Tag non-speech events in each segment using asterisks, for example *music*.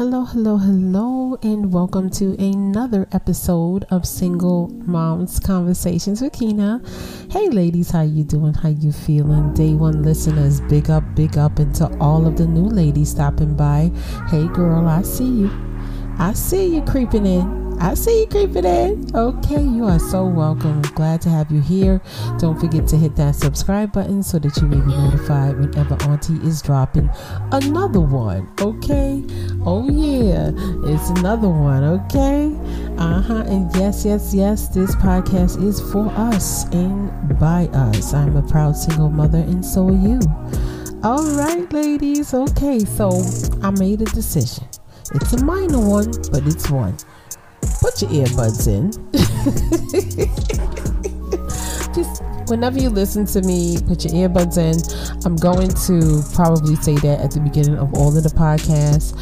Hello, hello, hello, and welcome to another episode of Single Moms Conversations with Keyna. Hey, ladies, how you doing? How you feeling? Day one listeners, big up, big up, and to all of the new ladies stopping by. Hey, girl, I see you. I see you creeping in. I see you creeping in. Okay, you are so welcome. Glad to have you here. Don't forget to hit that subscribe button so that you may be notified whenever Auntie is dropping another one. Okay. Oh yeah, it's another one. Okay. Uh huh. And yes, yes, yes. This podcast is for us and by us. I'm a proud single mother, and so are you. All right, ladies. Okay, so I made a decision. It's a minor one, but it's one put your earbuds in. Just whenever you listen to me, put your earbuds in. I'm going to probably say that at the beginning of all of the podcasts.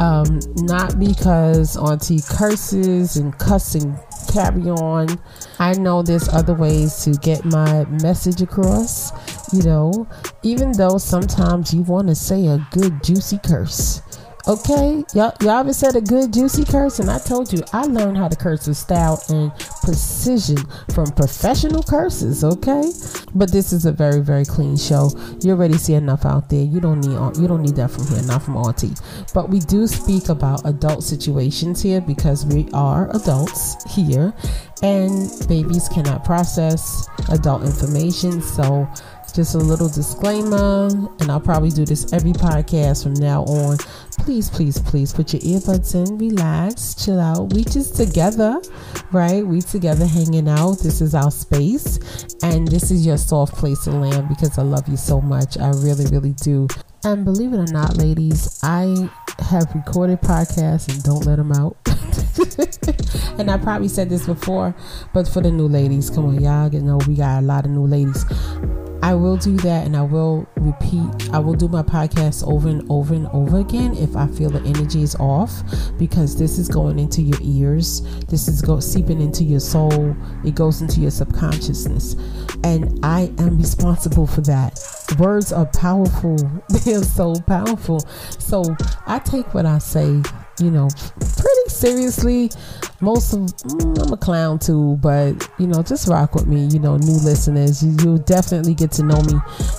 Um, not because Auntie curses and cussing carry on. I know there's other ways to get my message across, you know, even though sometimes you want to say a good juicy curse. Okay, y'all, y'all ever said a good juicy curse? And I told you I learned how to curse with style and precision from professional curses. Okay, but this is a very very clean show. You already see enough out there. You don't need you don't need that from here, not from Auntie. But we do speak about adult situations here because we are adults here, and babies cannot process adult information. So just a little disclaimer, and I'll probably do this every podcast from now on. Please, please, please put your earbuds in, relax, chill out. We just together, right? We together hanging out. This is our space, and this is your soft place to land because I love you so much. I really, really do. And believe it or not, ladies, I have recorded podcasts and don't let them out. *laughs* and I probably said this before, but for the new ladies, come on, y'all, you know we got a lot of new ladies. I will do that and I will repeat. I will do my podcast over and over and over again if I feel the energy is off because this is going into your ears. This is go seeping into your soul. It goes into your subconsciousness. And I am responsible for that. Words are powerful. *laughs* They are so powerful. So I take what I say you know, seriously. Most of mm, I'm a clown too, but you know, just rock with me. You know, new listeners, you, will definitely get to know me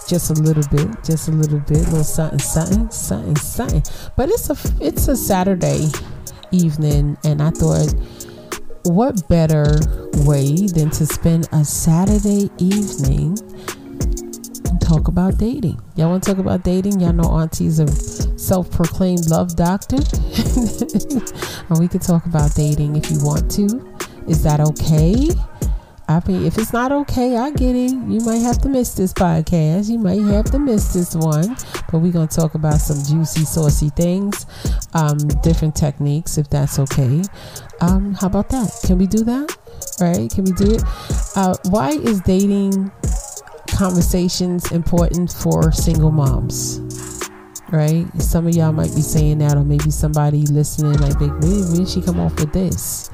just a little bit, just a little bit, a little something, something, something, something. But it's a it's a Saturday evening, and I thought, what better way than to spend a Saturday evening and talk about dating? Y'all want to talk about dating? Y'all know Auntie's a self proclaimed love doctor. *laughs* and we could talk about dating if you want to. Is that okay? I mean, if it's not okay, I get it. You might have to miss this podcast. You might have to miss this one. But we're going to talk about some juicy, saucy things, um, different techniques, if that's okay. Um, how about that? Can we do that? Right? Can we do it? Uh, why is dating conversations important for single moms? Right? Some of y'all might be saying that, or maybe somebody listening like, be, where, where did she come off with this?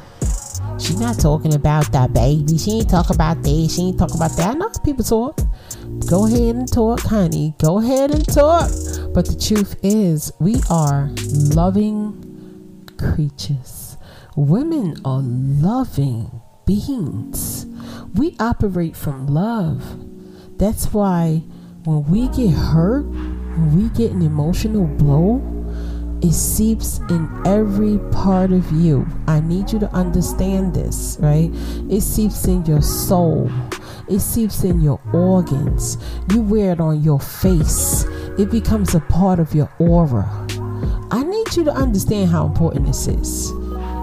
She not talking about that baby. She ain't talk about this. She ain't talk about that. I know people talk. Go ahead and talk, honey. Go ahead and talk. But the truth is, we are loving creatures. Women are loving beings. We operate from love. That's why when we get hurt, when we get an emotional blow, it seeps in every part of you. I need you to understand this, right? It seeps in your soul, it seeps in your organs. You wear it on your face, it becomes a part of your aura. I need you to understand how important this is.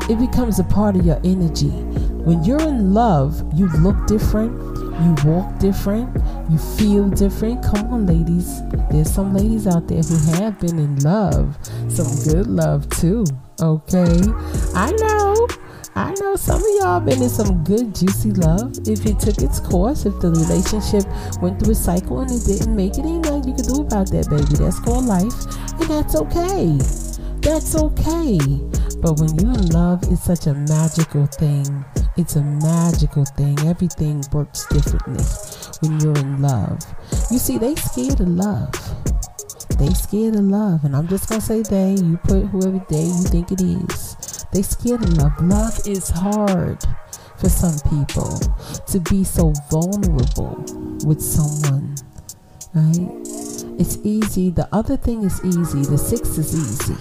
It becomes a part of your energy. When you're in love, you look different you walk different, you feel different. Come on, ladies. There's some ladies out there who have been in love, some good love too. Okay, I know. I know some of y'all been in some good juicy love. If it took its course, if the relationship went through a cycle and it didn't make it, ain't nothing you can do about that, baby. That's called life, and that's okay. That's okay. But when you're in love, it's such a magical thing. It's a magical thing. Everything works differently when you're in love. You see, they scared of love. they scared of love. And I'm just gonna say they, you put whoever they you think it is. They scared of love. Love is hard for some people to be so vulnerable with someone. Right? It's easy. The other thing is easy. The six is easy.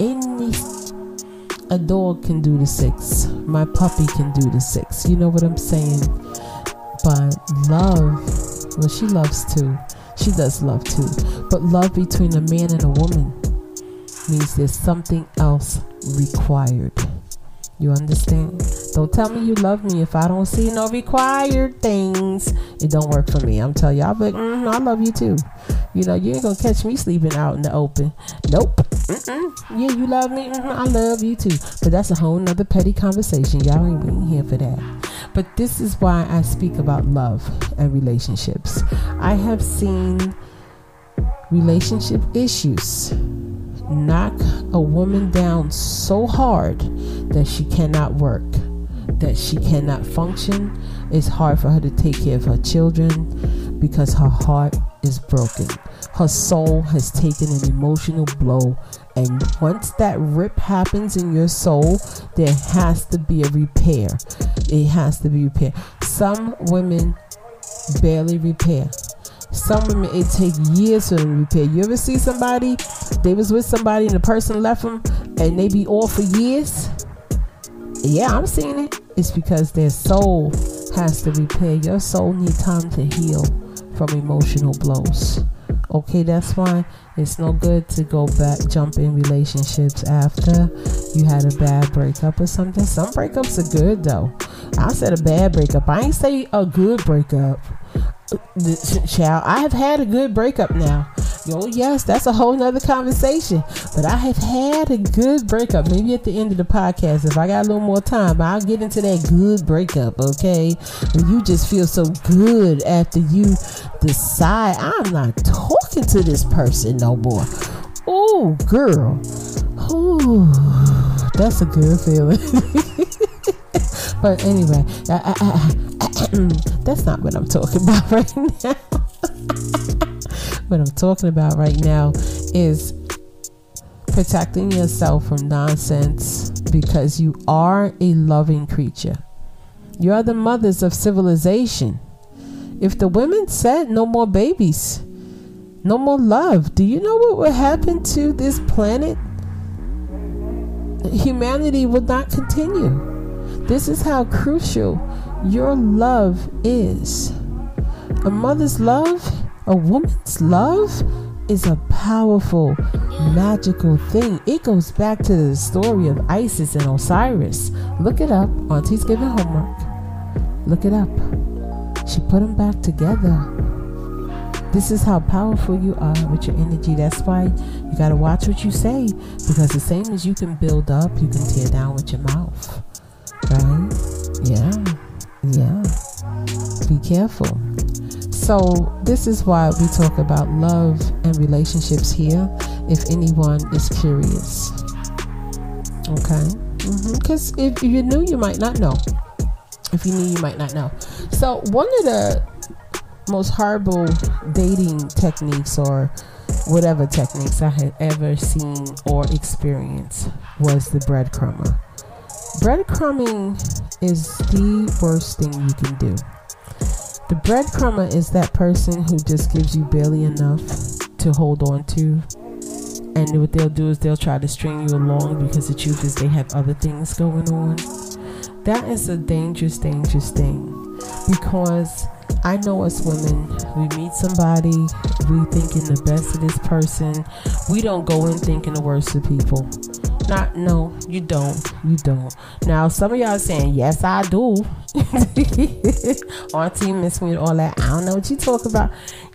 Any a dog can do the six. My puppy can do the six. You know what I'm saying? But love, well, she loves too. She does love too. But love between a man and a woman means there's something else required. You understand? Don't tell me you love me if I don't see no required things. It don't work for me. I'm telling be like, mm, I love you too. You know, you ain't gonna catch me sleeping out in the open. Nope. Mm-mm. Yeah, you love me. Mm-hmm. I love you too. But that's a whole nother petty conversation. Y'all ain't been here for that. But this is why I speak about love and relationships. I have seen relationship issues knock a woman down so hard that she cannot work, that she cannot function. It's hard for her to take care of her children because her heart is broken. Her soul has taken an emotional blow. And once that rip happens in your soul, there has to be a repair. It has to be repaired. Some women barely repair. Some women it take years for them to repair. You ever see somebody they was with somebody and the person left them and they be all for years? Yeah, I'm seeing it. It's because their soul has to repair. Your soul need time to heal from emotional blows. Okay, that's why it's no good to go back, jump in relationships after you had a bad breakup or something. Some breakups are good though. I said a bad breakup. I ain't say a good breakup child, I have had a good breakup now. Oh yes, that's a whole nother conversation. But I have had a good breakup. Maybe at the end of the podcast, if I got a little more time, I'll get into that good breakup. Okay, and you just feel so good after you decide I'm not talking to this person no more. Oh, girl. Ooh, that's a good feeling. *laughs* but anyway, I, I, I, *clears throat* that's not what I'm talking about *laughs* right now. *laughs* what I'm talking about right now is protecting yourself from nonsense because you are a loving creature. You are the mothers of civilization. If the women said no more babies, no more love, do you know what would happen to this planet? Humanity would not continue. This is how crucial your love is. A mother's love, a woman's love, is a powerful, magical thing. It goes back to the story of Isis and Osiris. Look it up. Auntie's giving homework. Look it up. She put them back together. This is how powerful you are with your energy. That's why you got to watch what you say because the same as you can build up, you can tear down with your mouth. Right? Yeah. Yeah. Be careful. So, this is why we talk about love and relationships here, if anyone is curious. Okay? Because mm-hmm. if you knew, you might not know. If you knew, you might not know. So, one of the most horrible dating techniques or whatever techniques I had ever seen or experienced was the breadcrumber breadcrumbing is the worst thing you can do. The breadcrumber is that person who just gives you barely enough to hold on to. And what they'll do is they'll try to string you along because the truth is they have other things going on. That is a dangerous, dangerous thing because I know as women, we meet somebody, we thinking the best of this person. We don't go in thinking the worst of people. Not no, you don't. You don't. Now some of y'all saying, Yes, I do. *laughs* Auntie miss me and all that. I don't know what you talk about.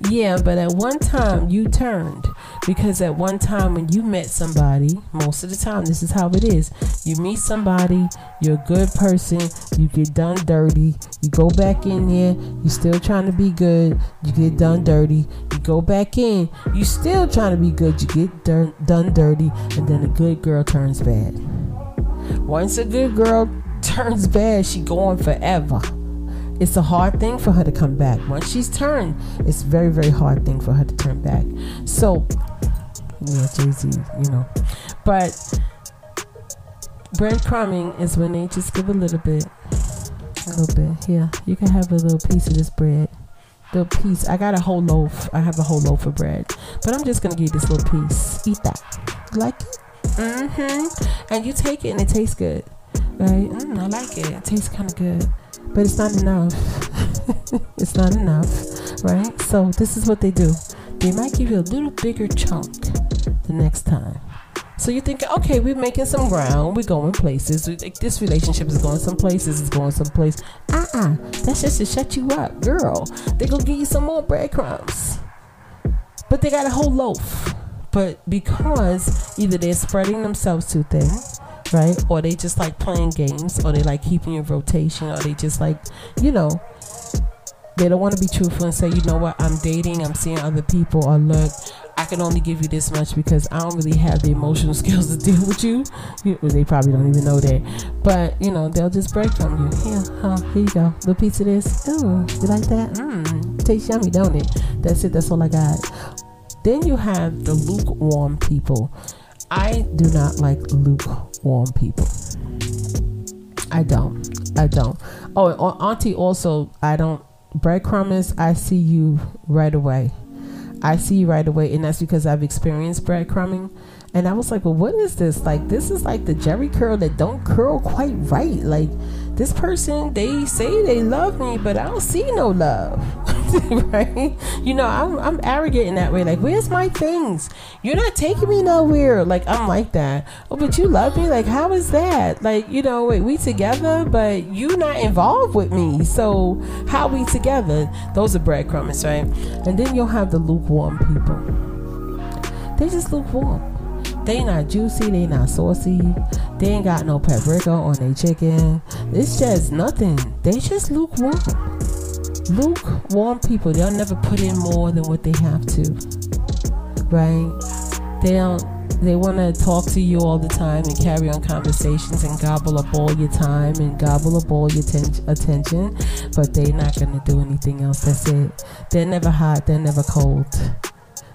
Yeah, but at one time you turned. Because at one time when you met somebody, most of the time this is how it is. You meet somebody, you're a good person, you get done dirty, you go back in there, you're still trying to be good, you get done dirty, you go back in, you're still trying to be good, you get done, done dirty, and then a good girl turns bad. Once a good girl *laughs* turns bad, she going forever. it's a hard thing for her to come back. Once she's turned, it's very, very hard thing for her to turn back. So, yeah, Jay Z, you know. But breadcrumbing is when they just give a little bit, a little bit. Here, you can have a little piece of this bread. Little piece. I got a whole loaf. I have a whole loaf of bread, but I'm just gonna give you this little piece. Eat that. You like it? Mm-hmm. And you take it, and it tastes good, right? Mm, I like it. It tastes kind of good, but it's not enough. *laughs* it's not enough, right? So this is what they do. They might give you a little bigger chunk the next time. So you're thinking, okay, we're making some ground, we're going places. We, like, this relationship is going some places, it's going some place. Uh-uh, that's just to shut you up, girl. They gonna give you some more breadcrumbs, but they got a whole loaf. But because either they're spreading themselves too thin, right, or they just like playing games, or they like keeping your rotation, or they just like, you know, they don't want to be truthful and say, you know what, I'm dating, I'm seeing other people, or look, can only give you this much because I don't really have the emotional *laughs* skills to deal with you. you they probably don't even know that. But, you know, they'll just break from you. Here, huh, here you go. Little piece of this. Oh, you like that? Mmm, tastes yummy, don't it? That's it. That's all I got. Then you have the lukewarm people. I do not like lukewarm people. I don't. I don't. Oh, Auntie also, I don't. Breadcrumbs, I see you right away. I see you right away, and that's because I've experienced breadcrumbing. And I was like, well, what is this? Like, this is like the Jheri curl that don't curl quite right. Like, this person, they say they love me, but I don't see no love. *laughs* right? You know, I'm, I'm arrogant in that way. Like, where's my things? You're not taking me nowhere. Like, I'm like that. Oh, but you love me? Like, how is that? Like, you know, wait, we together, but you not involved with me. So, how we together? Those are breadcrumbs, right? And then you'll have the lukewarm people. They just lukewarm they not juicy, they not saucy, they ain't got no paprika on their chicken. It's just nothing. They just lukewarm. Lukewarm people, they'll never put in more than what they have to. Right? They don't they want to talk to you all the time and carry on conversations and gobble up all your time and gobble up all your ten- attention, but they're not going to do anything else. That's it. They're never hot, they're never cold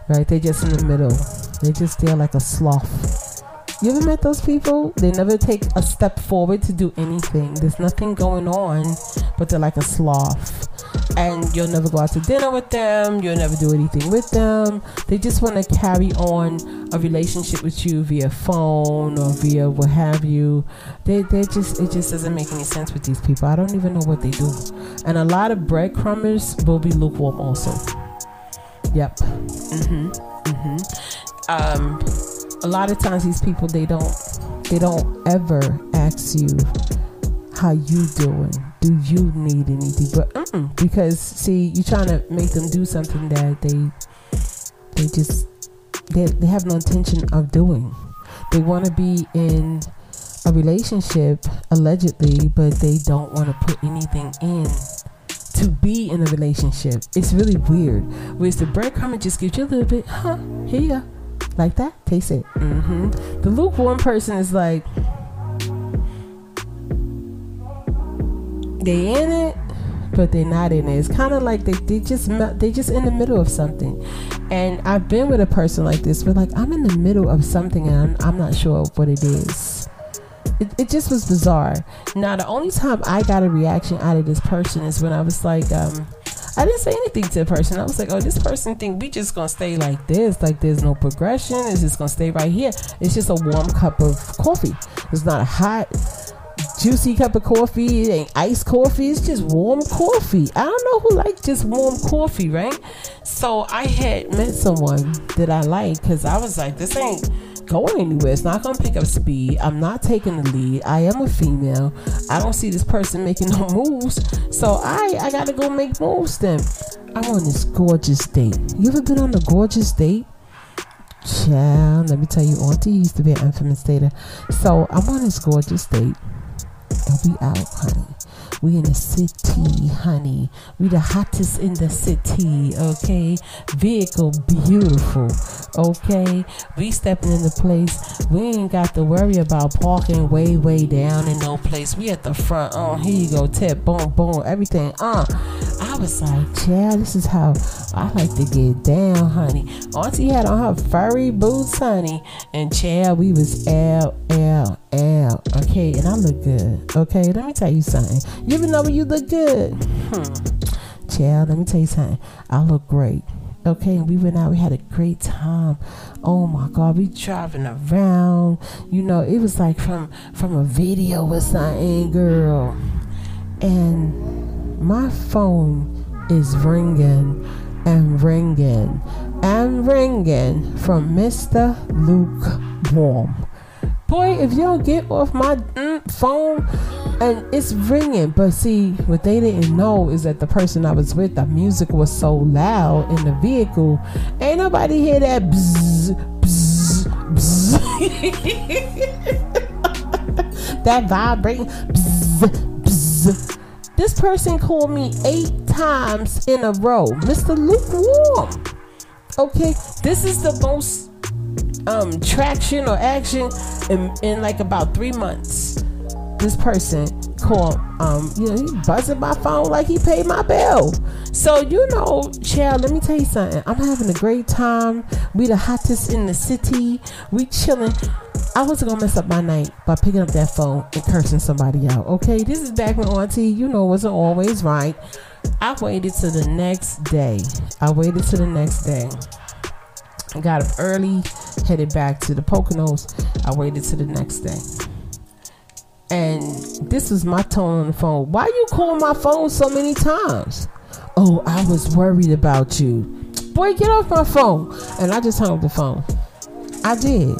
right? They're just in the middle. They just there like a sloth. You ever met those people? They never take a step forward to do anything. There's nothing going on, but they're like a sloth. And you'll never go out to dinner with them. You'll never do anything with them. They just want to carry on a relationship with you via phone or via what have you. They they just it just doesn't make any sense with these people. I don't even know what they do. And a lot of breadcrumbers will be lukewarm also. Yep. Mm-hmm. Mm-hmm. Um, a lot of times these people they don't they don't ever ask you how you doing. Do you need anything? But because see, you're trying to make them do something that they they just they they have no intention of doing. They want to be in a relationship allegedly, but they don't want to put anything in to be in a relationship. It's really weird. Whereas the breadcrumb just gives you a little bit, huh? Here, like that. Taste it. Mm-hmm. The lukewarm person is like, they in it, but they're not in it. It's kind of like they they just they just in the middle of something. And I've been with a person like this, but like I'm in the middle of something and I'm, I'm not sure what it is it, it just was bizarre. Now, the only time I got a reaction out of this person is when I was like, um, I didn't say anything to the person. I was like, oh, this person think we just gonna stay like this. Like there's no progression. It's just gonna stay right here. It's just a warm cup of coffee. It's not a hot, juicy cup of coffee. It ain't iced coffee. It's just warm coffee. I don't know who like just warm coffee, right? So I had met someone that I liked because I was like, this ain't going anywhere. It's not going to pick up speed. I'm not taking the lead. I am a female. I don't see this person making no *laughs* moves. So I I got to go make moves then. I'm on this gorgeous date. You ever been on a gorgeous date? Child, let me tell you, Auntie used to be an infamous dater. So I'm on this gorgeous date. And we out, honey. We in the city, honey. We the hottest in the city, okay? Vehicle beautiful, okay? We stepping in the place. We ain't got to worry about parking way, way down in no place. We at the front. Oh, here you go, tip, boom, boom, everything. Uh, I was like, yeah, this is how I like to get down, honey. Auntie had on her furry boots, honey, and Chad, we was out, L L. Okay, and I look good. Okay, let me tell you something. You even know you look good? Hmm. Chad, let me tell you something. I look great. Okay, and we went out. We had a great time. Oh my God, we driving around. You know, it was like from from a video or something, girl. And my phone is ringing and ringing and ringing from Mr. Luke Warm. Boy, if you don't get off my mm, phone and it's ringing, but see, what they didn't know is that the person I was with, the music was so loud in the vehicle, ain't nobody hear that bzzz, bzzz, bzzz. *laughs* that vibrating bzzz, bzzz. This person called me eight times in a row, Mr. Lukewarm. Okay, this is the most um, traction or action in, in like about three months. This person called, um, you know, he buzzing my phone like he paid my bill. So you know, child, let me tell you something. I'm having a great time. We the hottest in the city. We chilling. I wasn't gonna mess up my night by picking up that phone and cursing somebody out. Okay, this is back when Auntie, you know, wasn't always right. I waited to the next day. I waited to the next day. Got up early, headed back to the Poconos. I waited to the next day. And this was my tone on the phone. Why you call my phone so many times? Oh, I was worried about you. Boy, get off my phone. And I just hung up the phone. I did.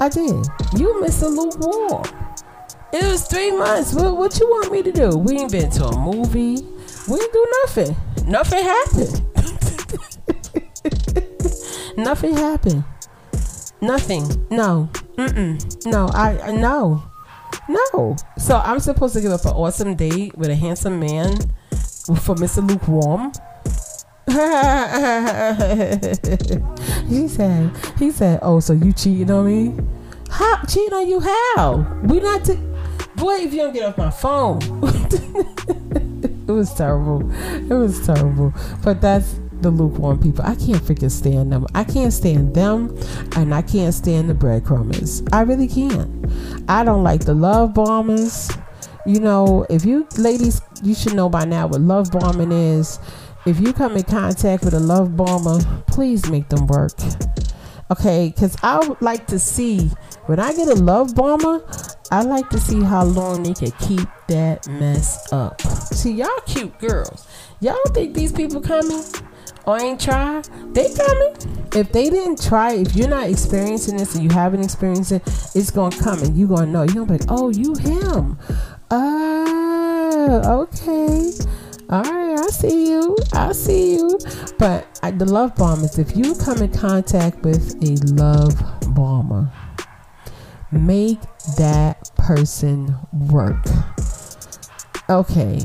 I did. You missed a lukewarm. It was three months. What, what you want me to do? We ain't been to a movie. We ain't do nothing. Nothing happened. Nothing happened. Nothing. No. Mm-mm. No. I, I no. No. So I'm supposed to give up an awesome date with a handsome man for Mr. Lukewarm. *laughs* he said, he said, oh, so you cheating on me? How cheating on you? How? We not to. Boy, if you don't get off my phone. *laughs* it was terrible. It was terrible. But that's the lukewarm people. I can't freaking stand them. I can't stand them, and I can't stand the breadcrumbers. I really can't. I don't like the love bombers. You know, if you ladies, you should know by now what love bombing is. If you come in contact with a love bomber, please make them work. Okay, because I would like to see when I get a love bomber, I like to see how long they can keep that mess up. See, y'all cute girls. Y'all think these people coming? Or ain't try, they coming. If they didn't try, if you're not experiencing this and you haven't experienced it, it's gonna come and you're gonna know. You're gonna be like, oh, you him. Oh, okay. All right, I see you. I see you. But I, the love bomb is if you come in contact with a love bomber, make that person work. Okay,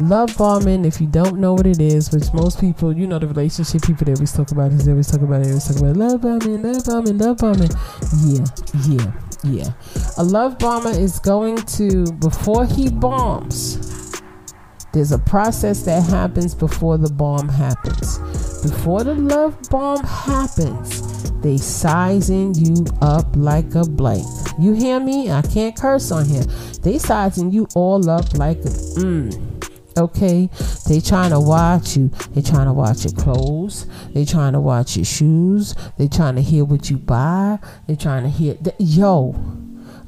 love bombing if you don't know what it is which most people you know the relationship people they always talk about is they always talk about it always talk about love bombing love bombing love bombing. Yeah yeah yeah. A love bomber is going to before he bombs there's a process that happens before the bomb happens. Before the love bomb happens they sizing you up like a blank. You hear me? I can't curse on here. They sizing you all up like a mm okay? They trying to watch you. They trying to watch your clothes. They trying to watch your shoes. They trying to hear what you buy. They trying to hear th- yo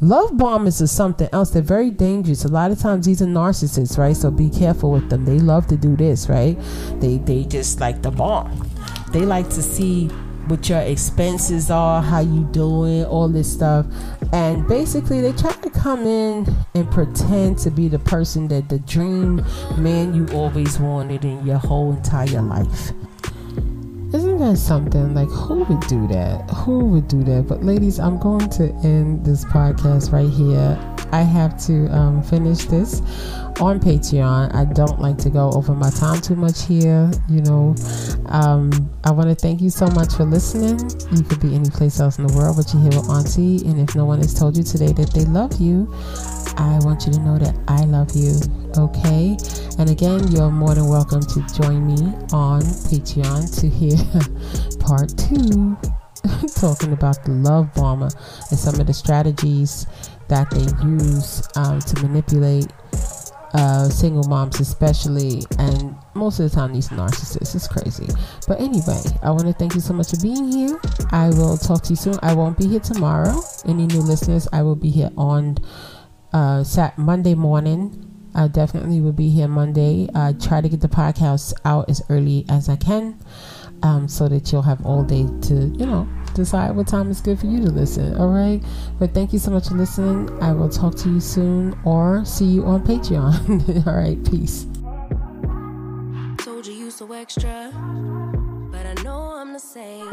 love bombers is something else. They're very dangerous. A lot of times these are narcissists right? So be careful with them. They love to do this right? They they just like the bomb. They like to see what your expenses are, how you doing, all this stuff. And basically they try to come in and pretend to be the person that the dream man you always wanted in your whole entire life. Isn't that something? Like, who would do that? Who would do that? But, ladies, I'm going to end this podcast right here. I have to um, finish this on Patreon. I don't like to go over my time too much here. You know, um, I want to thank you so much for listening. You could be any place else in the world, but you're here with Auntie. And if no one has told you today that they love you, I want you to know that I love you. Okay. And again, you're more than welcome to join me on Patreon to hear *laughs* part two, *laughs* talking about the love bomber and some of the strategies that they use um, to manipulate uh, single moms, especially, and most of the time these narcissists. It's crazy. But anyway, I want to thank you so much for being here. I will talk to you soon. I won't be here tomorrow. Any new listeners, I will be here on uh, Sat Monday morning. I definitely will be here Monday. I try to get the podcast out as early as I can, um, so that you'll have all day to, you know, decide what time is good for you to listen. All right. But thank you so much for listening. I will talk to you soon or see you on Patreon. *laughs* all right. Peace. Told you you so extra, but I know I'm the same.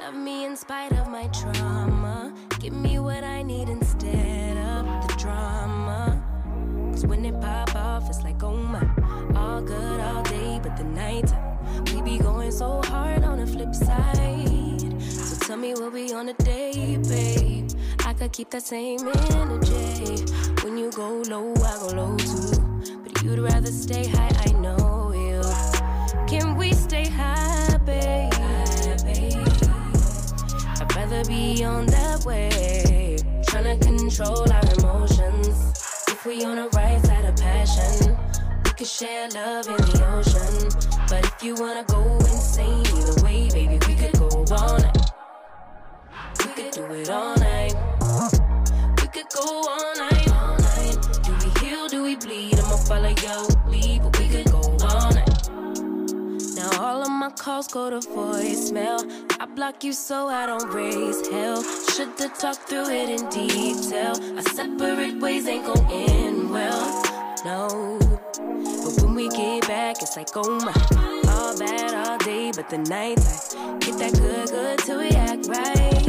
Love me in spite of my trauma. Give me what I need instead of the drama. Cause when it pop off, it's like, oh my, all good all day, but the night we be going so hard on the flip side. Tell me we'll we on a day, babe. I could keep that same energy. When you go low, I go low too. But you'd rather stay high, I know you. Can we stay high, babe? I'd rather be on that wave. Tryna control our emotions. If we on the right side of passion, we could share love in the ocean. But if you wanna go insane, either way, baby, we could go night. It all night. We could go all night, all night. Do we heal? Do we bleed? I'ma follow your lead, but we could go all night. Now all of my calls go to voicemail. I block you so I don't raise hell. Should've talked through it in detail. Our separate ways ain't gon' end well. No. But when we get back, it's like, oh my. All bad all day, but the night I get that good, good till we act right.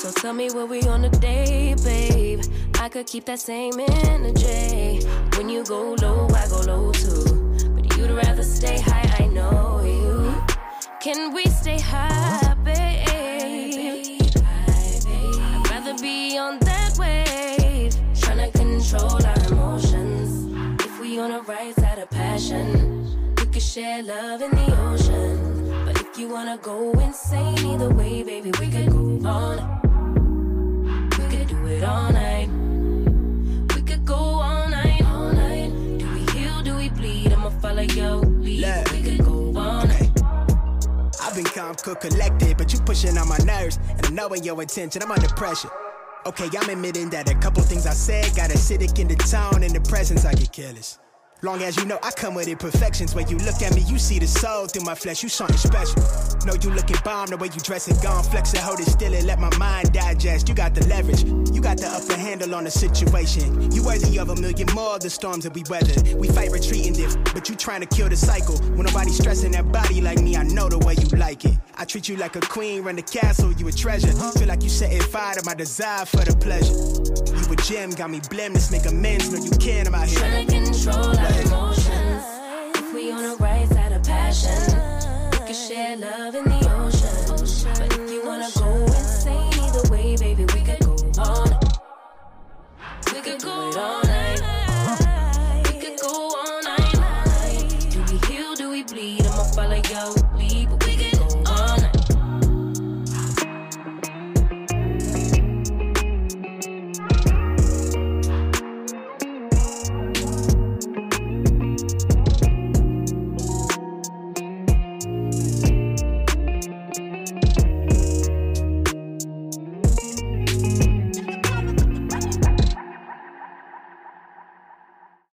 So tell me what we on a day, babe. I could keep that same energy. When you go low, I go low too. But you'd rather stay high, I know you. Can we stay high, babe? I'd rather be on that wave. Tryna control our emotions. If we on the right side of passion, we could share love in the ocean. But if you wanna go insane, either way, baby, we could go all it all night. We could go all night, all night. Do we heal? Do we bleed? I'ma follow your lead. Look. We could go all night. I've been calm, cool, collected, but you pushing on my nerves. And I'm knowing your intention, I'm under pressure. Okay, I'm admitting that a couple things I said got acidic in the tone and the presence, I get careless. Long as you know I come with imperfections. When you look at me, you see the soul through my flesh. You something special. Know you looking bomb the way you dress and gone. Flex hold it still and let my mind digest. You got the leverage. You got the upper handle on the situation. You worthy of a million more of the storms that we weathered. We fight retreating diff, but you trying to kill the cycle. When nobody's stressing that body like me, I know the way you like it. I treat you like a queen, run the castle, you a treasure. Feel like you setting fire to my desire for the pleasure. You a gem, got me blameless, make amends. Know you can, I'm out here. Tryna control